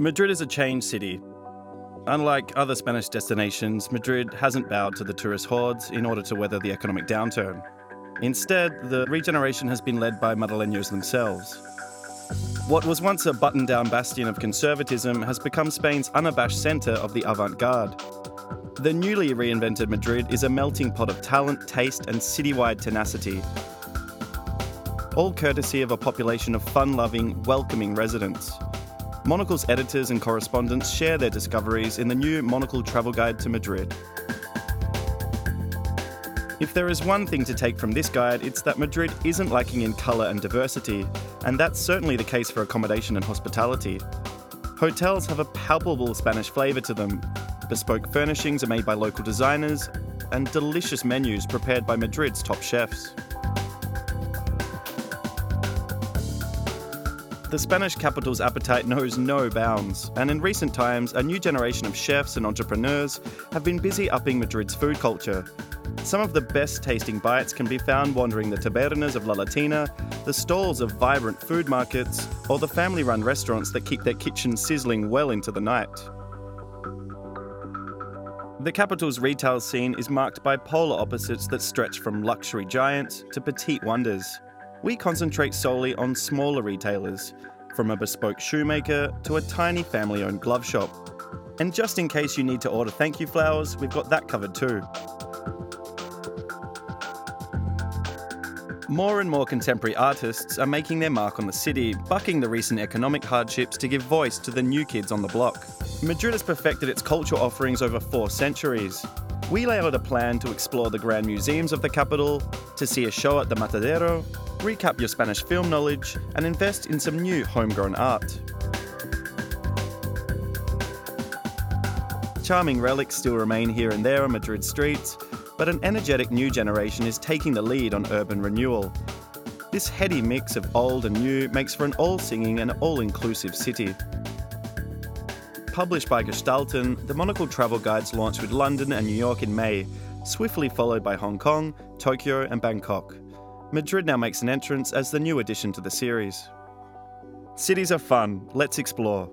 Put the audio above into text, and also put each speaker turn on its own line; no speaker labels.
Madrid is a changed city. Unlike other Spanish destinations, Madrid hasn't bowed to the tourist hordes in order to weather the economic downturn. Instead, the regeneration has been led by Madrileños themselves. What was once a button down bastion of conservatism has become Spain's unabashed centre of the avant garde. The newly reinvented Madrid is a melting pot of talent, taste, and citywide tenacity. All courtesy of a population of fun loving, welcoming residents. Monocle's editors and correspondents share their discoveries in the new Monocle Travel Guide to Madrid. If there is one thing to take from this guide, it's that Madrid isn't lacking in colour and diversity, and that's certainly the case for accommodation and hospitality. Hotels have a palpable Spanish flavour to them. Bespoke furnishings are made by local designers, and delicious menus prepared by Madrid's top chefs. The Spanish capital's appetite knows no bounds, and in recent times, a new generation of chefs and entrepreneurs have been busy upping Madrid's food culture, some of the best tasting bites can be found wandering the tabernas of La Latina, the stalls of vibrant food markets, or the family run restaurants that keep their kitchens sizzling well into the night. The capital's retail scene is marked by polar opposites that stretch from luxury giants to petite wonders. We concentrate solely on smaller retailers, from a bespoke shoemaker to a tiny family owned glove shop. And just in case you need to order thank you flowers, we've got that covered too. More and more contemporary artists are making their mark on the city, bucking the recent economic hardships to give voice to the new kids on the block. Madrid has perfected its cultural offerings over four centuries. We lay out a plan to explore the grand museums of the capital, to see a show at the Matadero, recap your Spanish film knowledge, and invest in some new homegrown art. Charming relics still remain here and there on Madrid streets, but an energetic new generation is taking the lead on urban renewal. This heady mix of old and new makes for an all singing and all inclusive city. Published by Gestalten, the Monocle Travel Guides launched with London and New York in May, swiftly followed by Hong Kong, Tokyo, and Bangkok. Madrid now makes an entrance as the new addition to the series. Cities are fun, let's explore.